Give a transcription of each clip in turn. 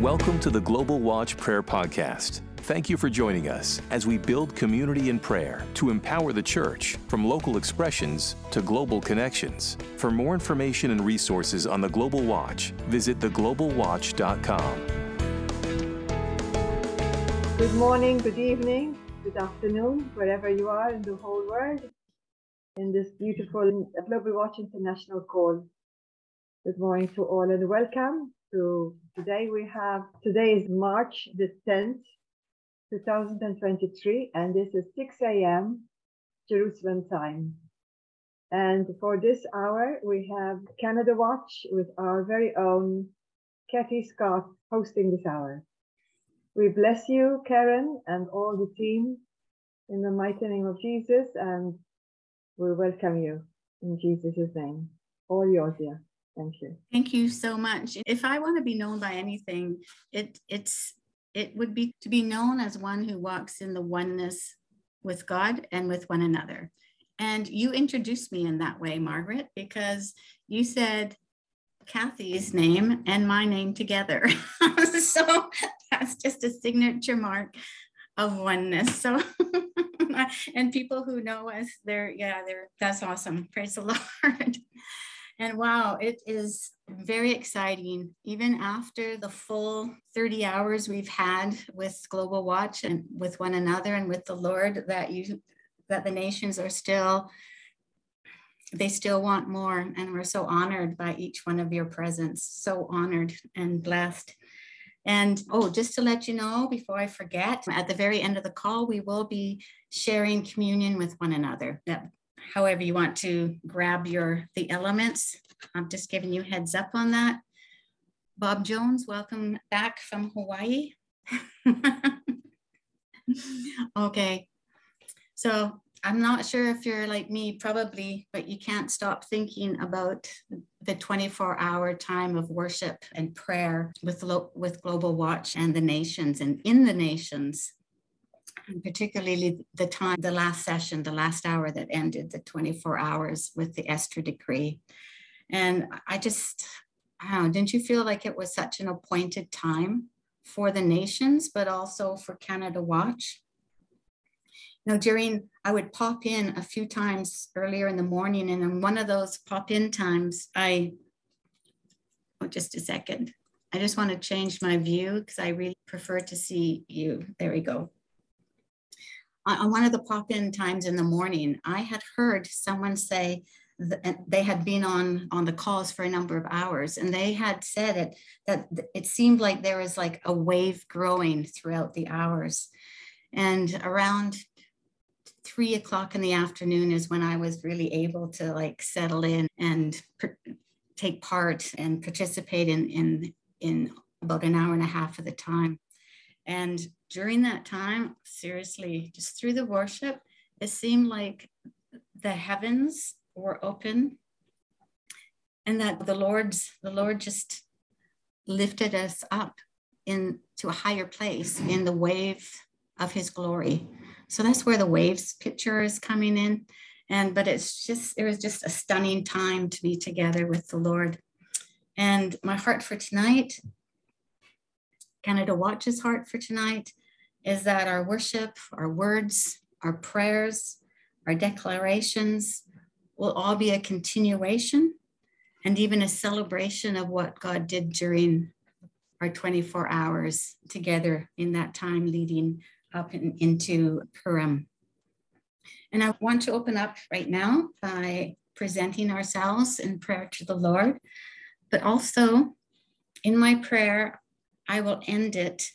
Welcome to the Global Watch Prayer Podcast. Thank you for joining us as we build community in prayer to empower the church from local expressions to global connections. For more information and resources on the Global Watch, visit theglobalwatch.com. Good morning, good evening, good afternoon, wherever you are in the whole world, in this beautiful Global Watch International call. Good morning to all and welcome to today. We have today is March the 10th, 2023, and this is 6 a.m. Jerusalem time. And for this hour, we have Canada Watch with our very own Kathy Scott hosting this hour. We bless you, Karen, and all the team in the mighty name of Jesus, and we welcome you in Jesus' name. All yours, dear. Thank you. Thank you so much. If I want to be known by anything, it it's it would be to be known as one who walks in the oneness with God and with one another. And you introduced me in that way, Margaret, because you said Kathy's name and my name together. so that's just a signature mark of oneness. So and people who know us, they're yeah, they're that's awesome. Praise the Lord. And wow, it is very exciting. Even after the full 30 hours we've had with Global Watch and with one another and with the Lord, that you that the nations are still they still want more. And we're so honored by each one of your presence, so honored and blessed. And oh, just to let you know before I forget, at the very end of the call, we will be sharing communion with one another. That however you want to grab your the elements. I'm just giving you heads up on that. Bob Jones, welcome back from Hawaii. okay, so I'm not sure if you're like me, probably, but you can't stop thinking about the 24 hour time of worship and prayer with, with Global Watch and the nations and in the nations and particularly the time, the last session, the last hour that ended the 24 hours with the Esther decree. And I just, know, didn't you feel like it was such an appointed time for the nations, but also for Canada Watch? Now, during, I would pop in a few times earlier in the morning, and in one of those pop in times, I, oh, just a second. I just want to change my view because I really prefer to see you. There we go on one of the pop-in times in the morning, I had heard someone say that uh, they had been on on the calls for a number of hours, and they had said it that it seemed like there was like a wave growing throughout the hours, and around three o'clock in the afternoon is when I was really able to like settle in and take part and participate in in in about an hour and a half of the time. And during that time, seriously, just through the worship, it seemed like the heavens were open and that the Lord's the Lord just lifted us up into a higher place in the wave of his glory. So that's where the waves picture is coming in. And but it's just it was just a stunning time to be together with the Lord. And my heart for tonight Canada Watch's heart for tonight is that our worship, our words, our prayers, our declarations will all be a continuation and even a celebration of what God did during our 24 hours together in that time leading up in, into Purim. And I want to open up right now by presenting ourselves in prayer to the Lord, but also in my prayer, I will end it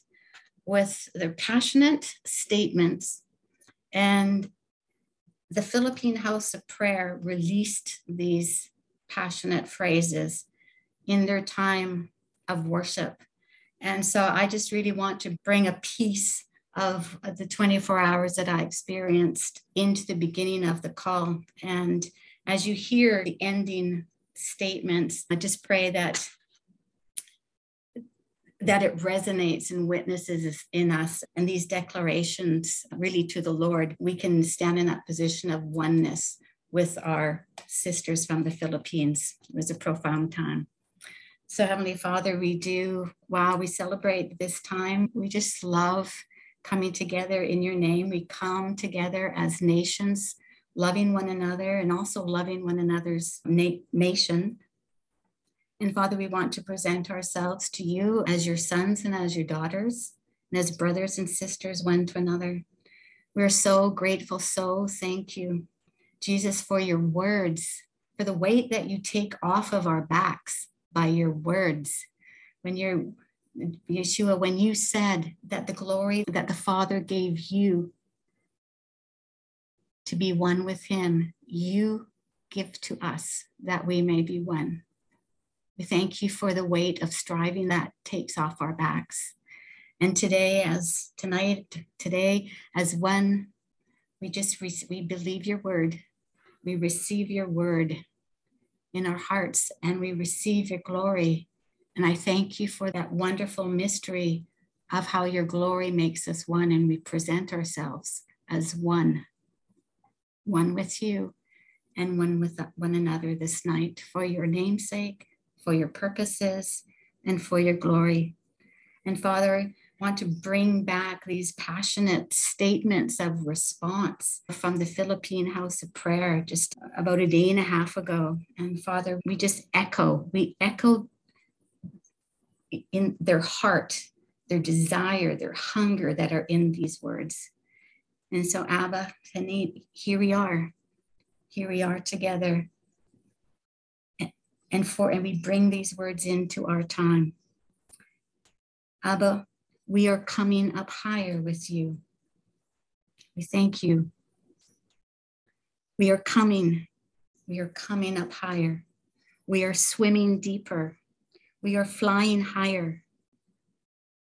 with their passionate statements. And the Philippine House of Prayer released these passionate phrases in their time of worship. And so I just really want to bring a piece of the 24 hours that I experienced into the beginning of the call. And as you hear the ending statements, I just pray that that it resonates and witnesses in us. And these declarations, really to the Lord, we can stand in that position of oneness with our sisters from the Philippines. It was a profound time. So, Heavenly Father, we do, while we celebrate this time, we just love coming together in your name. We come together as nations, loving one another and also loving one another's na- nation. And Father, we want to present ourselves to you as your sons and as your daughters, and as brothers and sisters one to another. We're so grateful, so thank you, Jesus, for your words, for the weight that you take off of our backs by your words. When you're, Yeshua, when you said that the glory that the Father gave you to be one with Him, you give to us that we may be one. We thank you for the weight of striving that takes off our backs. And today, as tonight, today, as one, we just we believe your word. We receive your word in our hearts and we receive your glory. And I thank you for that wonderful mystery of how your glory makes us one and we present ourselves as one, one with you and one with one another this night for your namesake for your purposes, and for your glory. And Father, I want to bring back these passionate statements of response from the Philippine House of Prayer just about a day and a half ago. And Father, we just echo, we echo in their heart, their desire, their hunger that are in these words. And so, Abba, here we are. Here we are together and for and we bring these words into our time. Abba, we are coming up higher with you. We thank you. We are coming. We are coming up higher. We are swimming deeper. We are flying higher.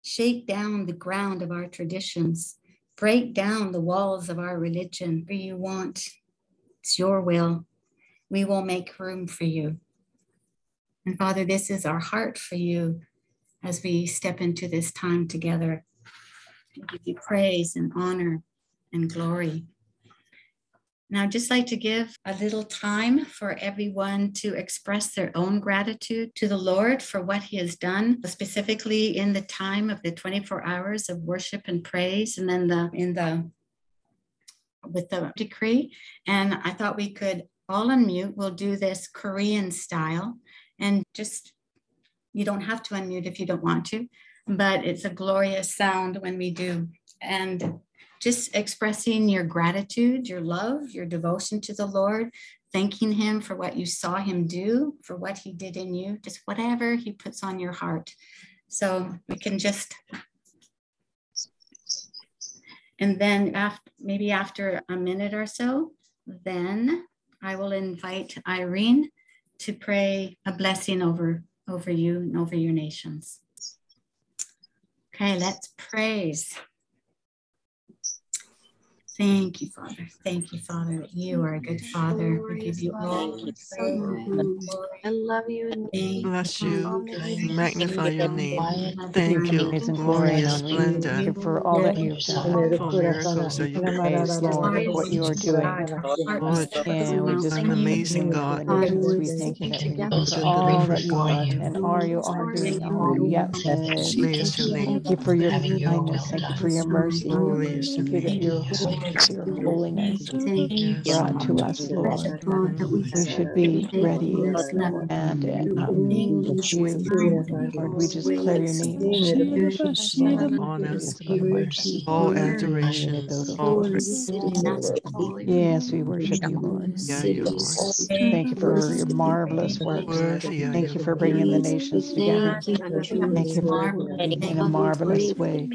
Shake down the ground of our traditions. Break down the walls of our religion. For you want, it's your will. We will make room for you. And Father, this is our heart for you as we step into this time together. We give you praise and honor and glory. Now, I'd just like to give a little time for everyone to express their own gratitude to the Lord for what He has done, specifically in the time of the 24 hours of worship and praise, and then the in the with the decree. And I thought we could all unmute. We'll do this Korean style and just you don't have to unmute if you don't want to but it's a glorious sound when we do. And just expressing your gratitude your love your devotion to the lord thanking him for what you saw him do for what he did in you just whatever he puts on your heart. So we can just and then after maybe after a minute or so then i will invite irene to pray a blessing over, over you and over your nations. Okay, let's praise. Thank you, Father. Thank you, Father. You are a good Father. We give you all the praise. I love you. And Bless you. Magnify your name. Thank you. Glorious splendor. For all that you've done. For miracles that you praise, Lord, what you are doing. Lord, and we just an amazing God. We thank you for all that you are and all you are doing. All yet. Thank you for your kindness. Thank you for your mercy. Thank you that you're your holiness brought to us, Lord. We should be ready and um, you, Lord, we just declare your name. Honor, all adoration, all Yes, we worship you, Lord. You, Lord. Thank you for your marvelous work. Thank you for bringing the nations together. Thank you for in a marvelous way.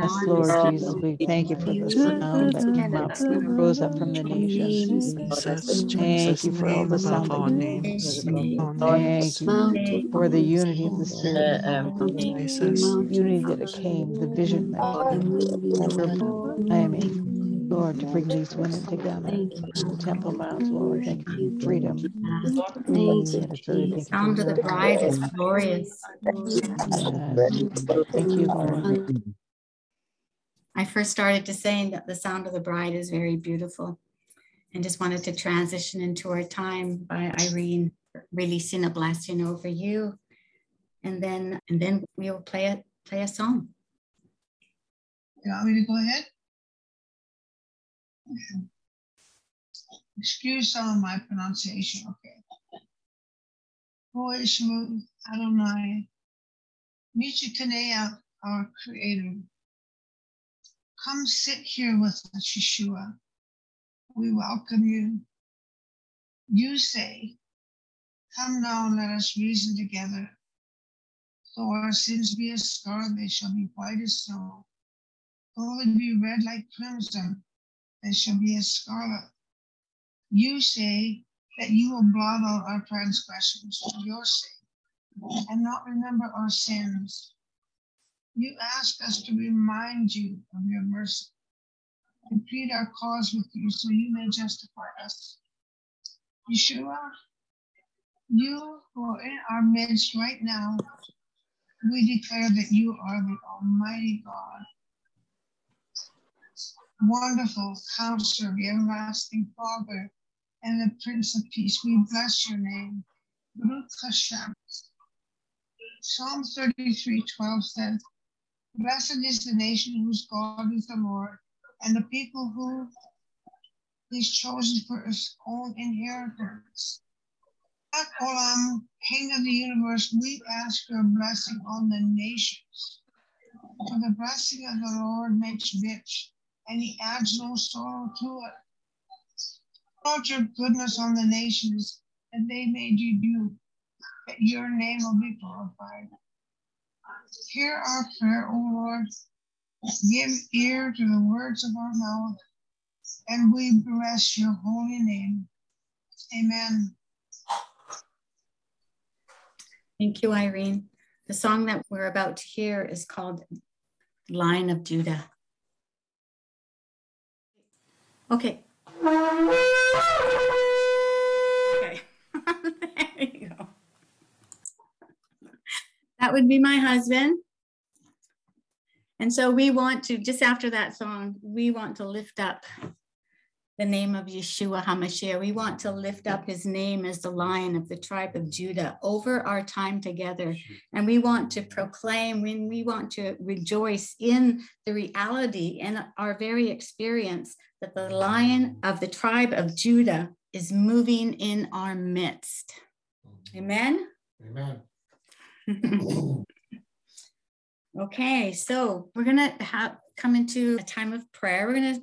Yes, Lord Jesus, we thank you for the sound that came up, rose up from the nations. Thank you for all the sound that names. Thank you for the unity of the Spirit. Unity that it came, the vision that came. I mean, Lord, to bring these women together. The Temple Mount, Lord, thank you for freedom. The sound of the bride is glorious. Yes. Thank you, Lord. I first started to saying that the sound of the bride is very beautiful and just wanted to transition into our time by Irene releasing a blessing over you and then and then we will play a play a song. You want me to go ahead? Excuse some of my pronunciation, okay. Hoishmu Adonai, Michikanea, our Creator. Come sit here with us, Yeshua. We welcome you. You say, Come now, let us reason together. Though our sins be as scarlet, they shall be white as snow. Though they be red like crimson, they shall be as scarlet. You say that you will blot out our transgressions for your sake and not remember our sins. You ask us to remind you of your mercy and plead our cause with you so you may justify us. Yeshua, you who are in our midst right now, we declare that you are the Almighty God. Wonderful counselor, the everlasting Father, and the Prince of Peace. We bless your name. Psalm 33 12 says, Blessed is the nation whose God is the Lord, and the people who He's chosen for his own inheritance. At Olam, um, King of the universe, we ask your blessing on the nations. For the blessing of the Lord makes rich, and he adds no sorrow to it. Lord, your goodness on the nations, and they may do, that your name will be glorified. Hear our prayer, O Lord. Give ear to the words of our mouth, and we bless your holy name. Amen. Thank you, Irene. The song that we're about to hear is called Lion of Judah. Okay. there you go. That would be my husband. And so we want to, just after that song, we want to lift up the name of Yeshua HaMashiach. We want to lift up his name as the lion of the tribe of Judah over our time together. And we want to proclaim, when we want to rejoice in the reality and our very experience that the lion of the tribe of Judah is moving in our midst. Amen. Amen. okay, so we're gonna have come into a time of prayer. We're gonna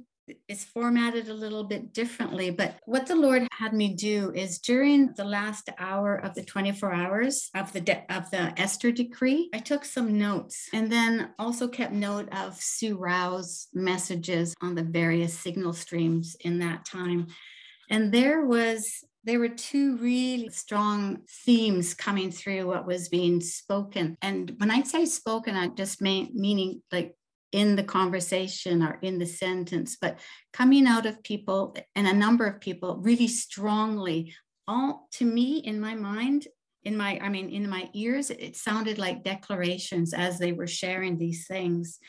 it's formatted a little bit differently, but what the Lord had me do is during the last hour of the 24 hours of the de- of the Esther decree, I took some notes and then also kept note of Sue Rao's messages on the various signal streams in that time. And there was there were two really strong themes coming through what was being spoken. And when I say spoken, I just mean meaning like in the conversation or in the sentence, but coming out of people and a number of people really strongly, all to me in my mind, in my, I mean, in my ears, it sounded like declarations as they were sharing these things.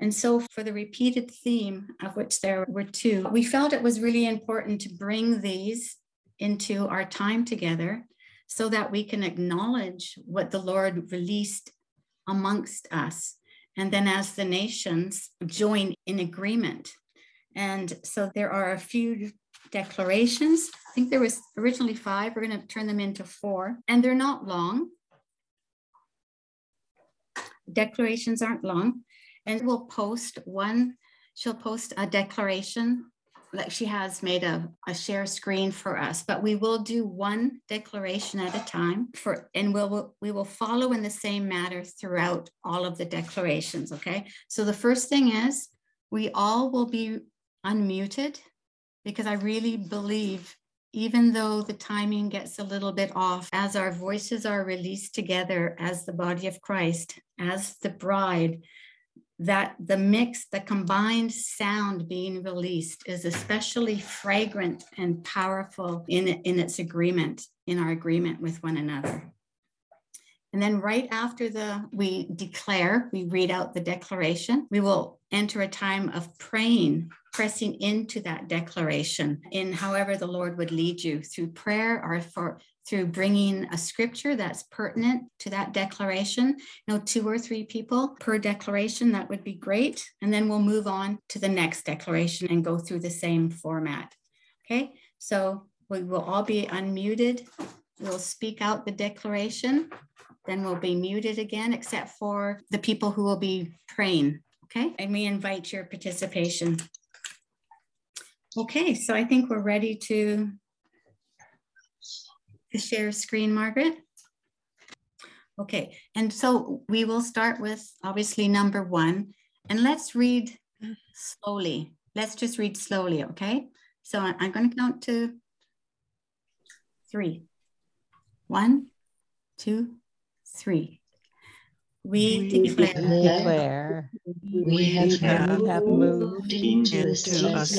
And so, for the repeated theme, of which there were two, we felt it was really important to bring these into our time together so that we can acknowledge what the Lord released amongst us and then as the nations join in agreement. And so there are a few declarations. I think there was originally five. We're going to turn them into four, and they're not long. Declarations aren't long. And we'll post one, she'll post a declaration like she has made a, a share screen for us, but we will do one declaration at a time for, and we'll, we will follow in the same matter throughout all of the declarations. Okay. So the first thing is we all will be unmuted because I really believe even though the timing gets a little bit off, as our voices are released together as the body of Christ, as the bride, that the mix, the combined sound being released is especially fragrant and powerful in, in its agreement, in our agreement with one another. And then right after the we declare, we read out the declaration, we will enter a time of praying, pressing into that declaration in however the Lord would lead you through prayer or for through bringing a scripture that's pertinent to that declaration. You know, two or three people per declaration, that would be great. And then we'll move on to the next declaration and go through the same format. Okay, so we will all be unmuted. We'll speak out the declaration, then we'll be muted again, except for the people who will be praying. Okay, and we invite your participation. Okay, so I think we're ready to to share screen, Margaret? Okay, and so we will start with obviously number one, and let's read slowly. Let's just read slowly, okay? So I'm going to count to three. One, two, three. We, we declare, declare we have, have moved into a season of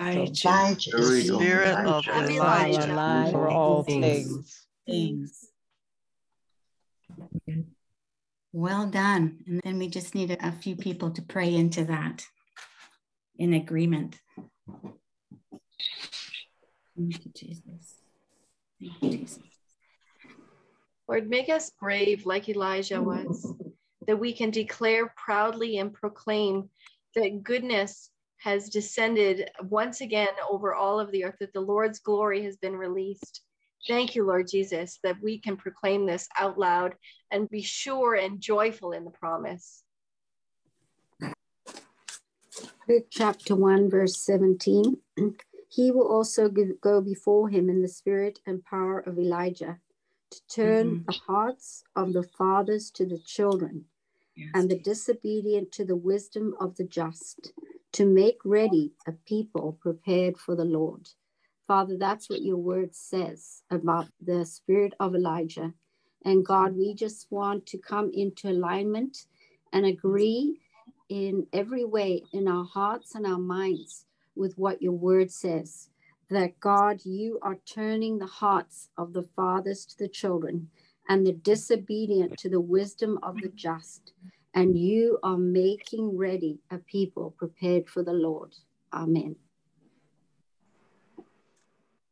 Elijah, the spirit of Elijah for all things. things. Well done. And then we just need a, a few people to pray into that in agreement. Thank you, Jesus. Thank you, Jesus. Lord, make us brave like Elijah was, that we can declare proudly and proclaim that goodness has descended once again over all of the earth, that the Lord's glory has been released. Thank you, Lord Jesus, that we can proclaim this out loud and be sure and joyful in the promise. Luke chapter 1, verse 17. He will also go before him in the spirit and power of Elijah to turn mm-hmm. the hearts of the fathers to the children and the disobedient to the wisdom of the just, to make ready a people prepared for the Lord. Father, that's what your word says about the spirit of Elijah. And God, we just want to come into alignment and agree in every way in our hearts and our minds with what your word says that God, you are turning the hearts of the fathers to the children and the disobedient to the wisdom of the just. And you are making ready a people prepared for the Lord. Amen.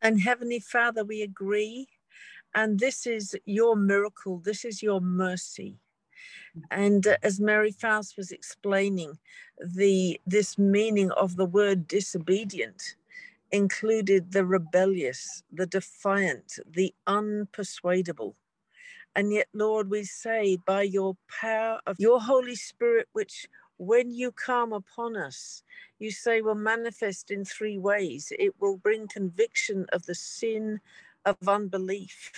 And Heavenly Father, we agree. And this is your miracle, this is your mercy. And uh, as Mary Faust was explaining, the this meaning of the word disobedient included the rebellious, the defiant, the unpersuadable. And yet, Lord, we say, by your power of your Holy Spirit, which when you come upon us, you say will manifest in three ways. It will bring conviction of the sin of unbelief.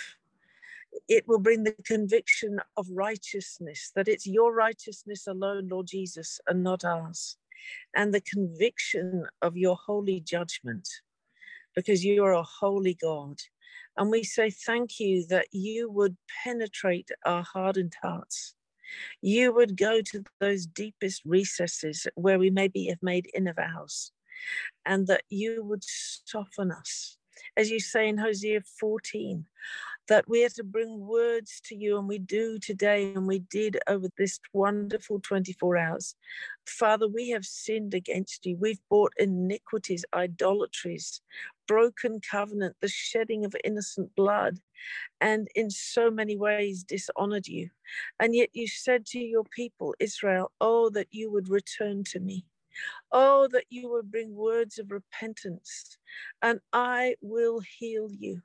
It will bring the conviction of righteousness, that it's your righteousness alone, Lord Jesus, and not ours and the conviction of your holy judgment because you are a holy God. And we say thank you that you would penetrate our hardened hearts. You would go to those deepest recesses where we maybe have made inner vows, and that you would soften us. As you say in Hosea 14, that we are to bring words to you, and we do today, and we did over this wonderful 24 hours. Father, we have sinned against you. We've brought iniquities, idolatries, broken covenant, the shedding of innocent blood, and in so many ways dishonored you. And yet you said to your people, Israel, Oh, that you would return to me. Oh, that you would bring words of repentance, and I will heal you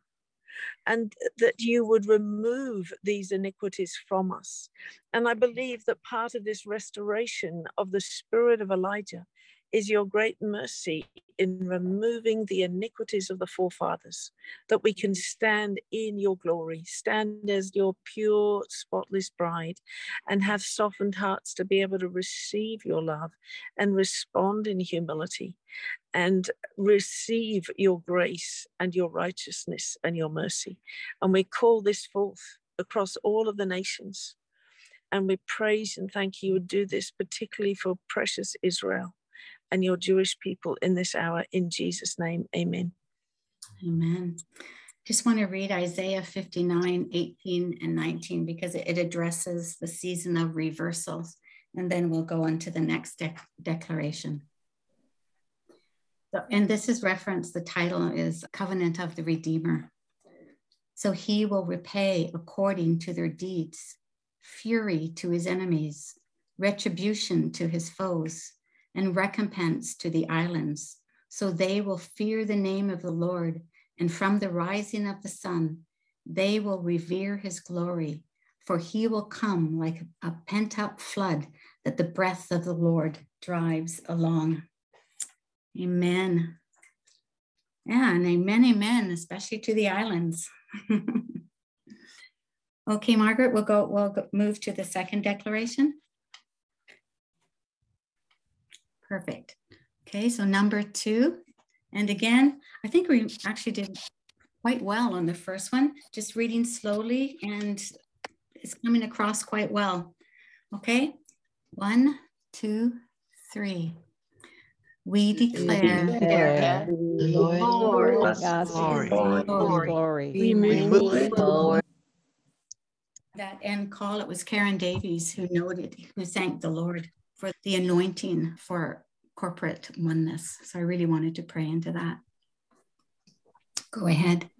and that you would remove these iniquities from us. And I believe that part of this restoration of the spirit of Elijah is your great mercy in removing the iniquities of the forefathers, that we can stand in your glory, stand as your pure, spotless bride, and have softened hearts to be able to receive your love and respond in humility and receive your grace and your righteousness and your mercy. And we call this forth across all of the nations. And we praise and thank you would do this particularly for precious Israel and your Jewish people in this hour. In Jesus' name, amen. Amen. Just want to read Isaiah 59, 18, and 19 because it addresses the season of reversals. And then we'll go on to the next de- declaration. So, and this is reference, the title is Covenant of the Redeemer. So he will repay according to their deeds fury to his enemies, retribution to his foes, and recompense to the islands. So they will fear the name of the Lord, and from the rising of the sun, they will revere his glory, for he will come like a pent up flood that the breath of the Lord drives along. Amen. Yeah, and amen, amen, especially to the islands. okay, Margaret, we'll go, we'll move to the second declaration. Perfect. Okay, so number two. And again, I think we actually did quite well on the first one, just reading slowly and it's coming across quite well. Okay, one, two, three. We declare, declare Lord, Lord, God's glory. glory. glory. We move forward. That end call, it was Karen Davies who noted, who thanked the Lord for the anointing for corporate oneness. So I really wanted to pray into that. Go ahead.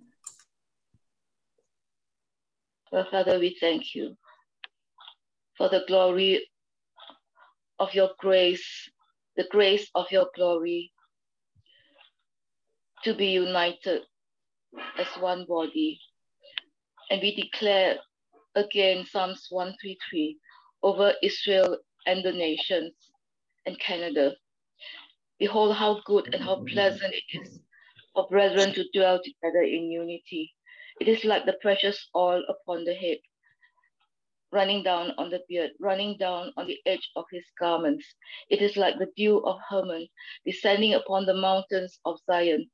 Well, Father, we thank you for the glory of your grace the grace of your glory to be united as one body. And we declare again Psalms 133 over Israel and the nations and Canada. Behold, how good and how pleasant it is for brethren to dwell together in unity. It is like the precious oil upon the head, running down on the beard, running down on the edge of his garments. It is like the dew of Hermon descending upon the mountains of Zion.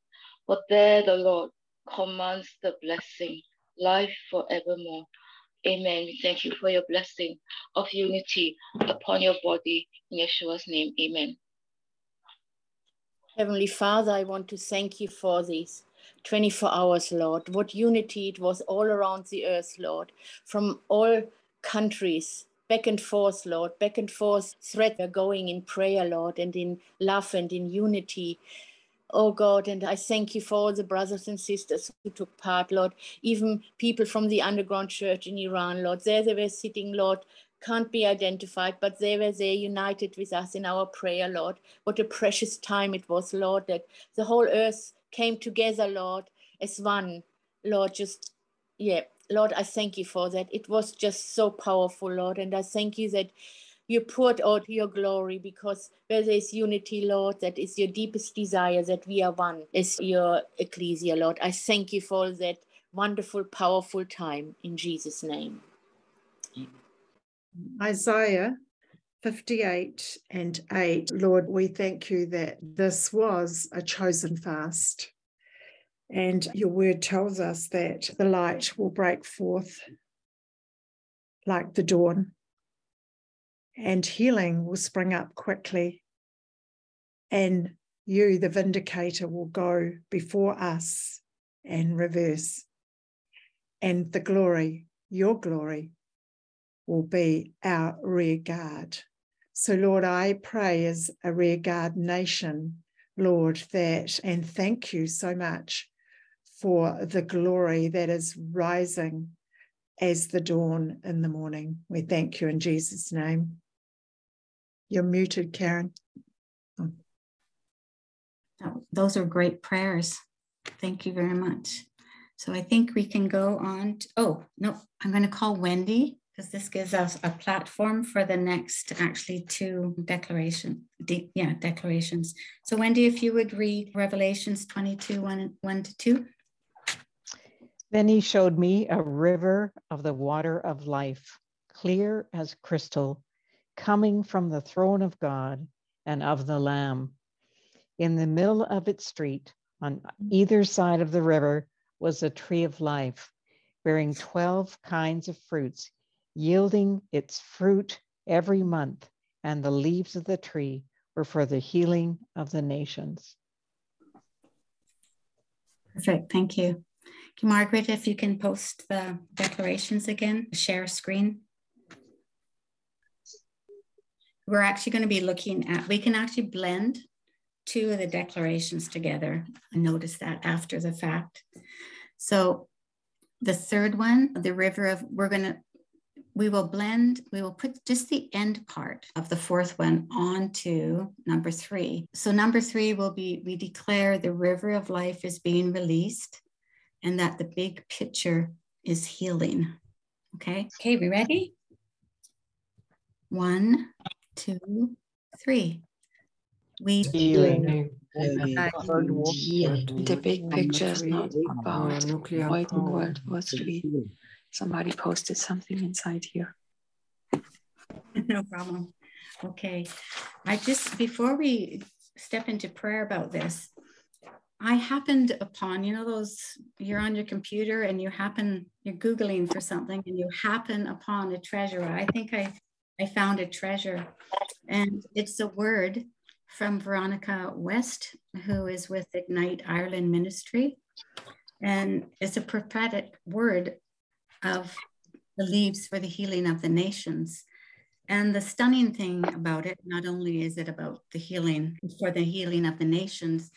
For there the Lord commands the blessing, life forevermore. Amen. We thank you for your blessing of unity upon your body. In Yeshua's name, amen. Heavenly Father, I want to thank you for these 24 hours, Lord. What unity it was all around the earth, Lord, from all countries back and forth, Lord, back and forth thread are going in prayer, Lord, and in love and in unity. Oh God, and I thank you for all the brothers and sisters who took part, Lord, even people from the underground church in Iran, Lord. There they were sitting, Lord, can't be identified, but they were there united with us in our prayer, Lord. What a precious time it was, Lord, that the whole earth came together, Lord, as one, Lord, just, yeah, Lord, I thank you for that. It was just so powerful, Lord. And I thank you that you poured out your glory because where there is unity, Lord, that is your deepest desire that we are one as your ecclesia, Lord. I thank you for that wonderful, powerful time in Jesus' name. Isaiah 58 and 8. Lord, we thank you that this was a chosen fast. And your word tells us that the light will break forth like the dawn, and healing will spring up quickly. And you, the vindicator, will go before us and reverse. And the glory, your glory, will be our rear guard. So, Lord, I pray as a rear guard nation, Lord, that, and thank you so much for the glory that is rising as the dawn in the morning. We thank you in Jesus' name. You're muted, Karen. Oh. Those are great prayers. Thank you very much. So I think we can go on. To, oh, no, I'm going to call Wendy because this gives us a platform for the next actually two declaration de, yeah declarations so wendy if you would read revelations 22 1, 1 to 2 then he showed me a river of the water of life, clear as crystal, coming from the throne of God and of the Lamb. In the middle of its street, on either side of the river, was a tree of life, bearing 12 kinds of fruits, yielding its fruit every month, and the leaves of the tree were for the healing of the nations. Perfect. Thank you. Margaret, if you can post the declarations again, share screen. We're actually going to be looking at, we can actually blend two of the declarations together and notice that after the fact. So the third one, the river of, we're going to, we will blend, we will put just the end part of the fourth one onto number three. So, number three will be we declare the river of life is being released and that the big picture is healing. Okay. Okay, we ready? One, two, three. We healing. The big picture is not about avoiding World War III. Somebody posted something inside here. no problem. Okay. I just, before we step into prayer about this, I happened upon, you know, those you're on your computer and you happen, you're Googling for something and you happen upon a treasure. I think I, I found a treasure and it's a word from Veronica West, who is with Ignite Ireland Ministry. And it's a prophetic word of the leaves for the healing of the nations. And the stunning thing about it, not only is it about the healing for the healing of the nations,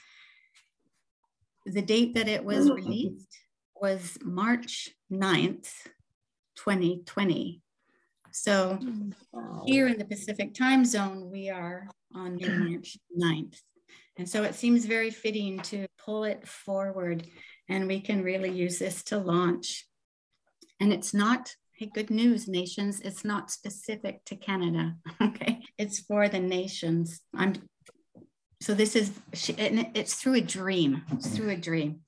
the date that it was mm. released was March 9th, 2020. So mm, here in the Pacific time zone, we are on March 9th. And so it seems very fitting to pull it forward and we can really use this to launch. And it's not, hey, good news, nations, it's not specific to Canada, okay? It's for the nations. I'm, so this is, it's through a dream, it's through a dream.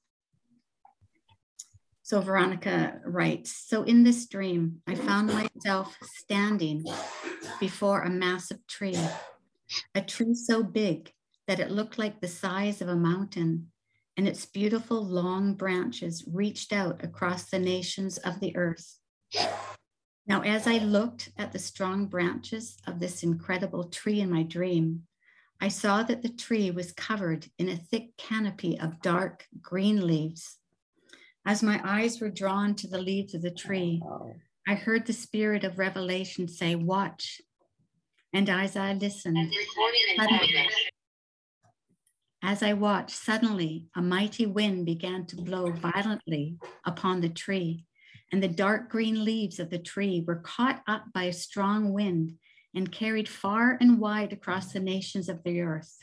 So Veronica writes So in this dream, I found myself standing before a massive tree a tree so big that it looked like the size of a mountain, and its beautiful long branches reached out across the nations of the earth. Now, as I looked at the strong branches of this incredible tree in my dream, I saw that the tree was covered in a thick canopy of dark green leaves. As my eyes were drawn to the leaves of the tree, I heard the spirit of revelation say, Watch, and as I listened, suddenly, as I watched, suddenly a mighty wind began to blow violently upon the tree, and the dark green leaves of the tree were caught up by a strong wind and carried far and wide across the nations of the earth.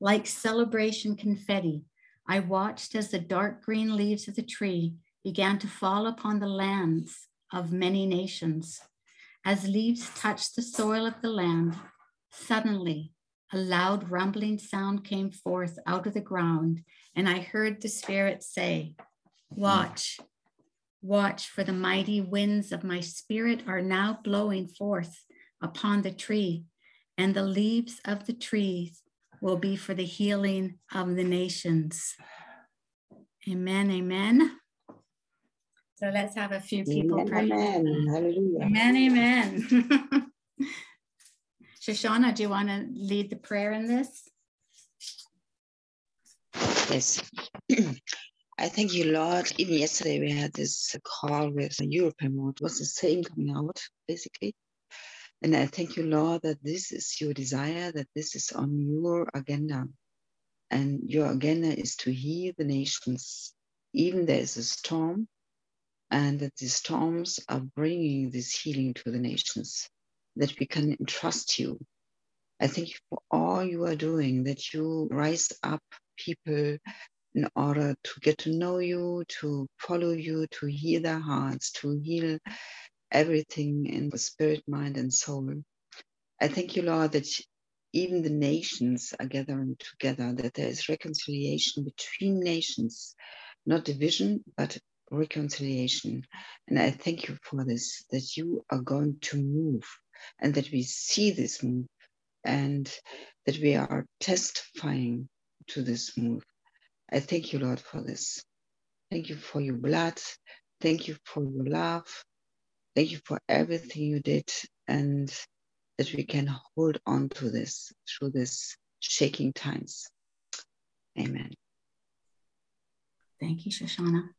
Like celebration confetti, I watched as the dark green leaves of the tree began to fall upon the lands of many nations. As leaves touched the soil of the land, suddenly a loud rumbling sound came forth out of the ground, and I heard the Spirit say, Watch, watch, for the mighty winds of my Spirit are now blowing forth upon the tree, and the leaves of the trees will be for the healing of the nations. Amen, amen. So let's have a few people amen, pray. Amen. Hallelujah. Amen. Amen. Shoshana, do you want to lead the prayer in this? Yes. I thank you, Lord. Even yesterday we had this call with the European It was the same coming out, basically. And I thank you, Lord, that this is your desire, that this is on your agenda. And your agenda is to heal the nations. Even there is a storm, and that the storms are bringing this healing to the nations, that we can entrust you. I thank you for all you are doing, that you rise up people in order to get to know you, to follow you, to heal their hearts, to heal everything in the spirit, mind, and soul. I thank you, Lord, that even the nations are gathering together, that there is reconciliation between nations, not division, but reconciliation. And I thank you for this, that you are going to move and that we see this move and that we are testifying to this move. I thank you, Lord, for this. Thank you for your blood. Thank you for your love. Thank you for everything you did and that we can hold on to this through this shaking times. Amen. Thank you, Shoshana.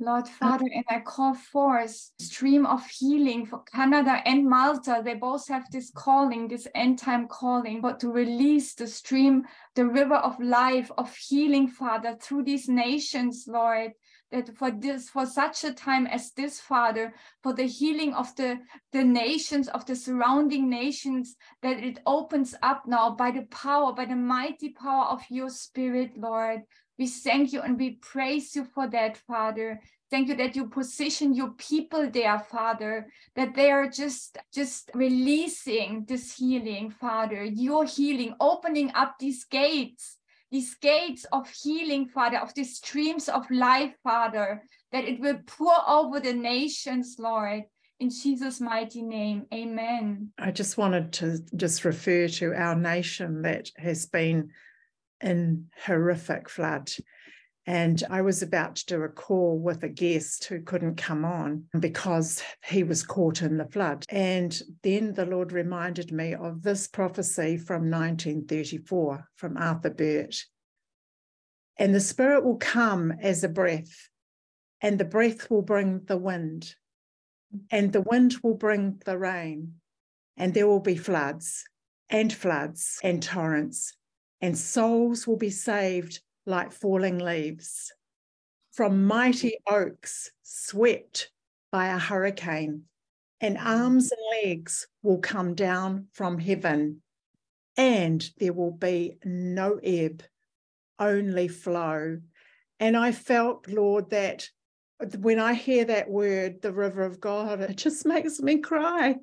Lord Father, and I call forth stream of healing for Canada and Malta. They both have this calling, this end time calling, but to release the stream, the river of life, of healing, Father, through these nations, Lord that for this for such a time as this father for the healing of the the nations of the surrounding nations that it opens up now by the power by the mighty power of your spirit lord. We thank you and we praise you for that father. Thank you that you position your people there father that they are just just releasing this healing father. Your healing opening up these gates these gates of healing, Father, of these streams of life, Father, that it will pour over the nations, Lord. In Jesus' mighty name, amen. I just wanted to just refer to our nation that has been in horrific flood. And I was about to do a call with a guest who couldn't come on because he was caught in the flood. And then the Lord reminded me of this prophecy from 1934 from Arthur Burt. And the Spirit will come as a breath, and the breath will bring the wind, and the wind will bring the rain, and there will be floods and floods and torrents, and souls will be saved like falling leaves. From mighty oaks swept by a hurricane, and arms and legs will come down from heaven, and there will be no ebb, only flow. And I felt, Lord, that when I hear that word, the river of God, it just makes me cry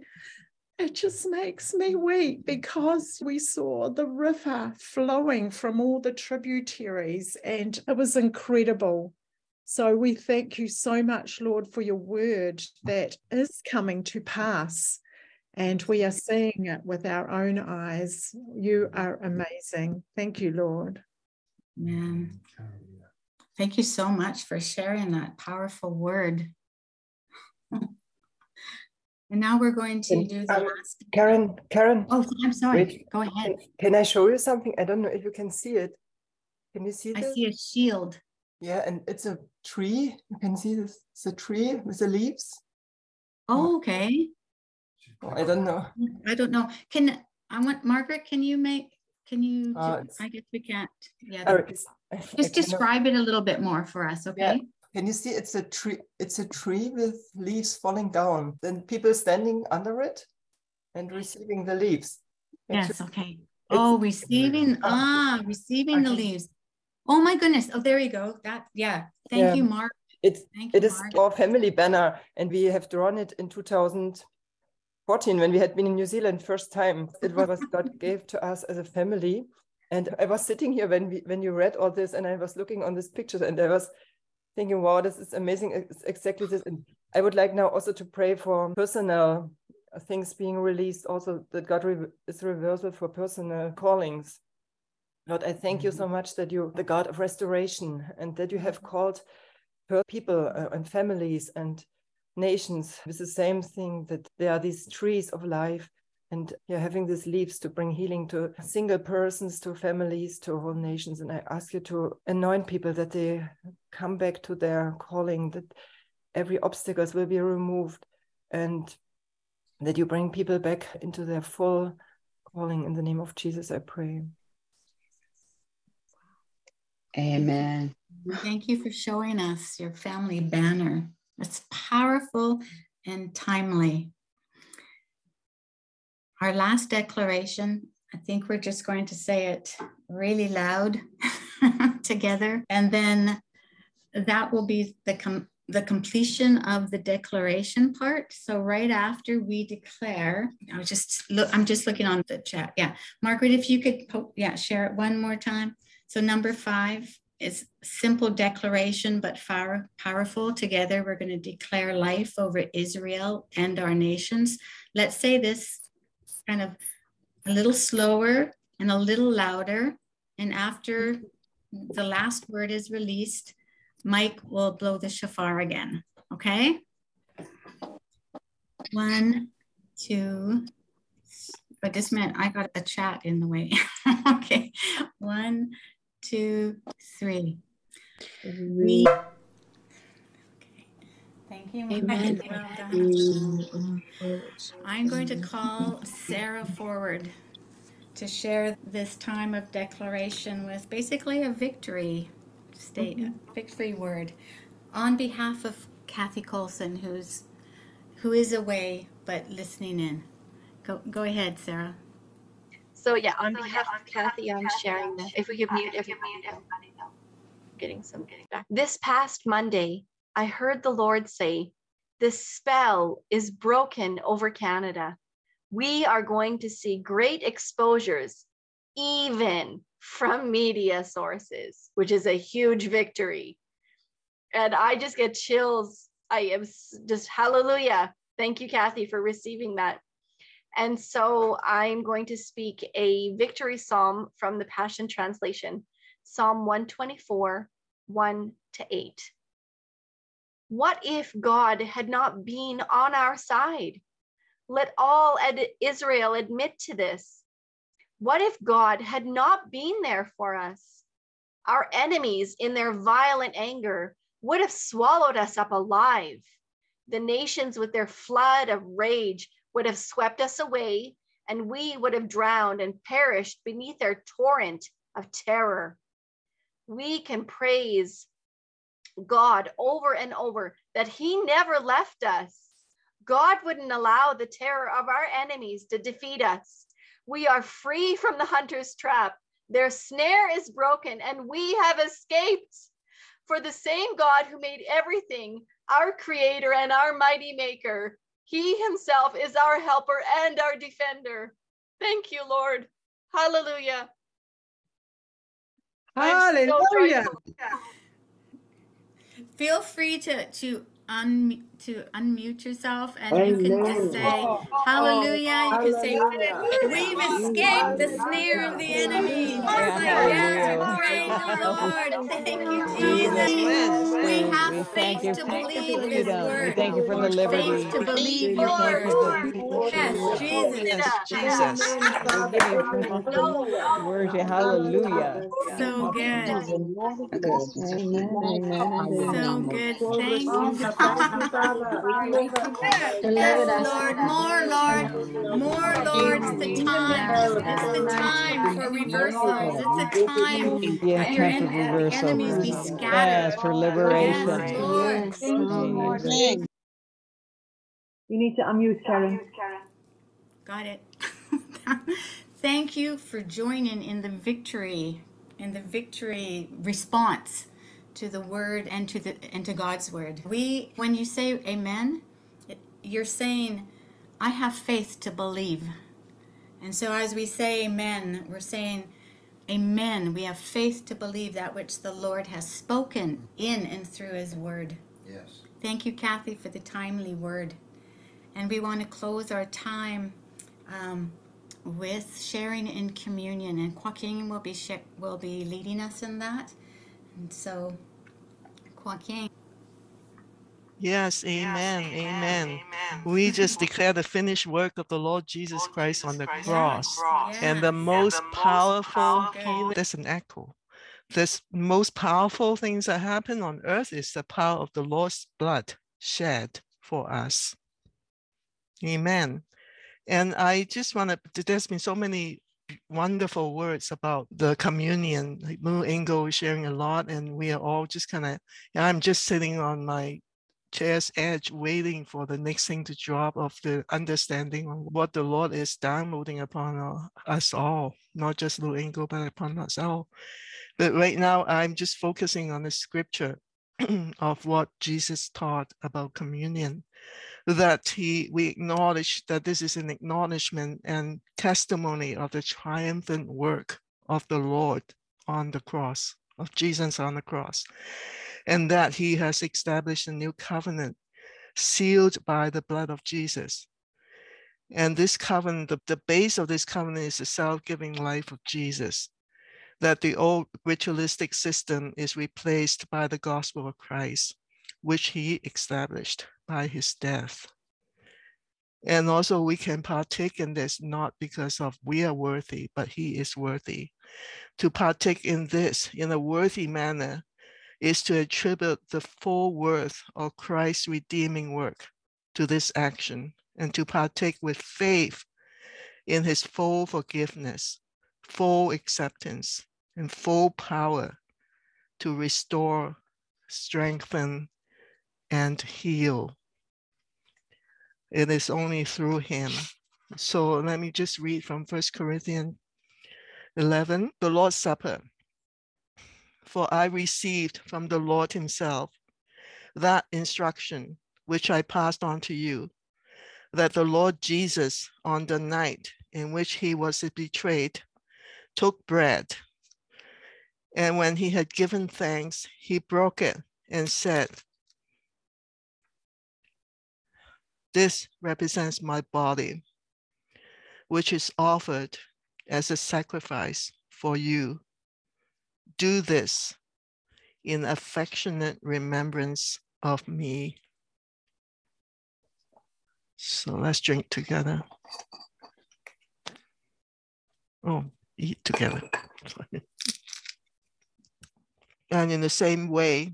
it just makes me weep because we saw the river flowing from all the tributaries and it was incredible. So we thank you so much, Lord, for your word that is coming to pass. And we are seeing it with our own eyes. You are amazing. Thank you, Lord. Amen. Thank you so much for sharing that powerful word. And now we're going to do the um, last. Karen, Karen. Oh, I'm sorry. wait. Go ahead. Can I show you something? I don't know if you can see it. Can you see I this? see a shield. Yeah, and it's a tree. You can see this. It's a tree with the leaves. Oh, okay. Oh, I don't know. I don't know. Can I want Margaret? Can you make? Can you? Uh, I guess we can't. Yeah. I Just describe it a little bit more for us, Yeah. Can you see it's a tree? It's a tree with leaves falling down. Then people standing under it and receiving the leaves. It's- Yes. Okay. Oh, receiving. Ah, receiving the leaves. Oh my goodness. Oh, there you go. That. Yeah. Thank Yeah. you, Mark. It's Thank it you, is our family banner, and we have drawn it in 2014 when we had been in New Zealand first time. It was God gave to us as a family. And I was sitting here when we when you read all this, and I was looking on these pictures, and I was thinking, wow, this is amazing. It's exactly this. And I would like now also to pray for personal things being released, also that God re- is reversal for personal callings. Lord, I thank you so much that you're the God of restoration and that you have called per- people uh, and families and nations with the same thing that there are these trees of life and you're having these leaves to bring healing to single persons, to families, to whole nations. And I ask you to anoint people that they come back to their calling, that every obstacles will be removed and that you bring people back into their full calling in the name of Jesus, I pray. Amen. Thank you for showing us your family banner. It's powerful and timely. Our last declaration, I think we're just going to say it really loud together. And then that will be the, com- the completion of the declaration part. So right after we declare, I was just look, I'm just looking on the chat. Yeah. Margaret, if you could, yeah, share it one more time. So number five is simple declaration, but far, powerful. Together, we're going to declare life over Israel and our nations. Let's say this kind of a little slower and a little louder. And after the last word is released, Mike will blow the shofar again. Okay? One, two, but this meant I got a chat in the way. okay. One, two, three. Okay. Thank you. Amen. Well done. I'm going to call Sarah forward to share this time of declaration with basically a victory state, mm-hmm. victory word. on behalf of Kathy Colson, who's who is away but listening in. Go go ahead, Sarah. So yeah, on behalf of Kathy, I'm sharing this. If we could mute everybody, getting some getting back. This past Monday, I heard the Lord say, "The spell is broken over Canada. We are going to see great exposures, even from media sources, which is a huge victory." And I just get chills. I am just hallelujah. Thank you, Kathy, for receiving that. And so I'm going to speak a victory psalm from the Passion Translation, Psalm 124, 1 to 8. What if God had not been on our side? Let all ad- Israel admit to this. What if God had not been there for us? Our enemies, in their violent anger, would have swallowed us up alive. The nations, with their flood of rage, would have swept us away, and we would have drowned and perished beneath their torrent of terror. We can praise God over and over that He never left us. God wouldn't allow the terror of our enemies to defeat us. We are free from the hunter's trap. Their snare is broken, and we have escaped. For the same God who made everything, our creator and our mighty maker, he himself is our helper and our defender. Thank you, Lord. Hallelujah. Hallelujah. Feel free to to un, to unmute yourself and Amen. you can just say oh, hallelujah. You can say we've escaped the snare of the enemy. Just like yes, praise the Lord. Thank you, Jesus. We have faith to believe His word. We thank you for the liberty. Faith to believe your word. Yes, Jesus. Jesus. Word, hallelujah. So good. So good. Thank you. Yes, Lord, more, Lord, more, Lord. It's the time. It's the time for reversals. It's the time yes, that your for en- reversal. enemies be scattered. Yes, for liberation. Yes, Lord. Yes. You need to unmute Karen. Got it. Thank you for joining in the victory, in the victory response to the word and to the and to God's word. We when you say amen, it, you're saying I have faith to believe. And so as we say amen, we're saying amen. We have faith to believe that which the Lord has spoken in and through his word. Yes. Thank you, Kathy, for the timely word. And we want to close our time um, with sharing in communion, and Joaquin will be sh- will be leading us in that. And so, Joaquin. Yes, amen, amen. We just declare the finished work of the Lord Jesus Christ on the cross. And the most powerful healing, that's an echo. The most powerful things that happen on earth is the power of the Lord's blood shed for us. Amen. And I just want to, there's been so many wonderful words about the communion. Like Blue Angel is sharing a lot, and we are all just kind of, I'm just sitting on my chair's edge waiting for the next thing to drop of the understanding of what the Lord is downloading upon us all, not just Blue Angel, but upon us all. But right now, I'm just focusing on the scripture of what Jesus taught about communion that he we acknowledge that this is an acknowledgement and testimony of the triumphant work of the Lord on the cross, of Jesus on the cross, and that he has established a new covenant sealed by the blood of Jesus. And this covenant, the, the base of this covenant is the self-giving life of Jesus, that the old ritualistic system is replaced by the gospel of Christ, which he established by his death. And also, we can partake in this not because of we are worthy, but he is worthy. To partake in this in a worthy manner is to attribute the full worth of Christ's redeeming work to this action and to partake with faith in his full forgiveness, full acceptance, and full power to restore, strengthen, and heal. It is only through him. So let me just read from First Corinthians 11, the Lord's Supper. For I received from the Lord himself that instruction which I passed on to you, that the Lord Jesus, on the night in which he was betrayed, took bread. And when he had given thanks, he broke it and said, This represents my body, which is offered as a sacrifice for you. Do this in affectionate remembrance of me. So let's drink together. Oh, eat together. and in the same way,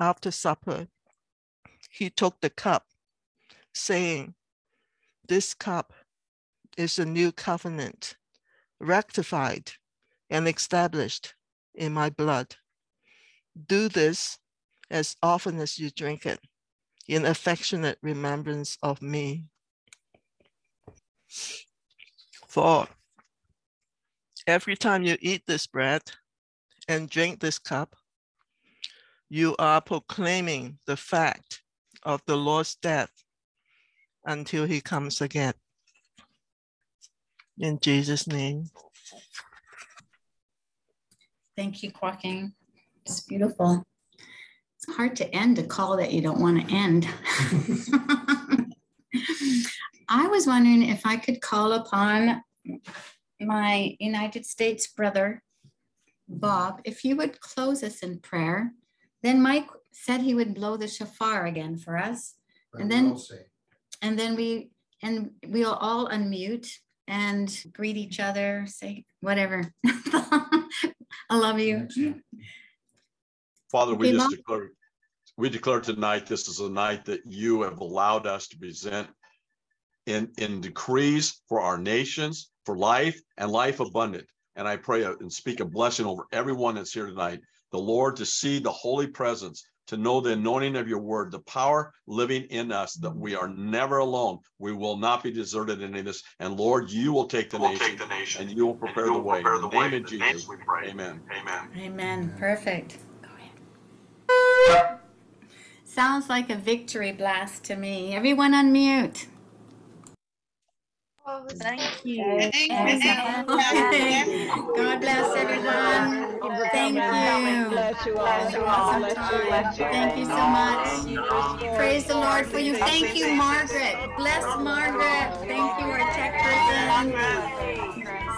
after supper, he took the cup, saying, This cup is a new covenant, rectified and established in my blood. Do this as often as you drink it in affectionate remembrance of me. For every time you eat this bread and drink this cup, you are proclaiming the fact of the Lord's death until he comes again. In Jesus' name. Thank you, Joaquin. It's beautiful. It's hard to end a call that you don't want to end. I was wondering if I could call upon my United States brother, Bob, if you would close us in prayer. Then Mike said he would blow the shofar again for us. And then and then we and we'll all unmute and greet each other, say whatever. I love you. Father, we just declare, we declare tonight this is a night that you have allowed us to present in, in decrees for our nations, for life and life abundant. And I pray uh, and speak a blessing over everyone that's here tonight. The Lord to see the holy presence, to know the anointing of your word, the power living in us, that we are never alone. We will not be deserted in any of this. And Lord, you will take the, nation, take the nation, and you will prepare you the way. Prepare the in the name of Jesus. Amen. Amen. Amen. Perfect. Go ahead. Sounds like a victory blast to me. Everyone unmute. Oh, thank you. Thank you. God bless everyone. Thank you. Thank you so much. Praise the Lord for you. Thank you, Margaret. Bless Margaret. Thank you, our tech person.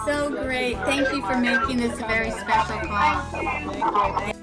So great. Thank you for making this a very special call.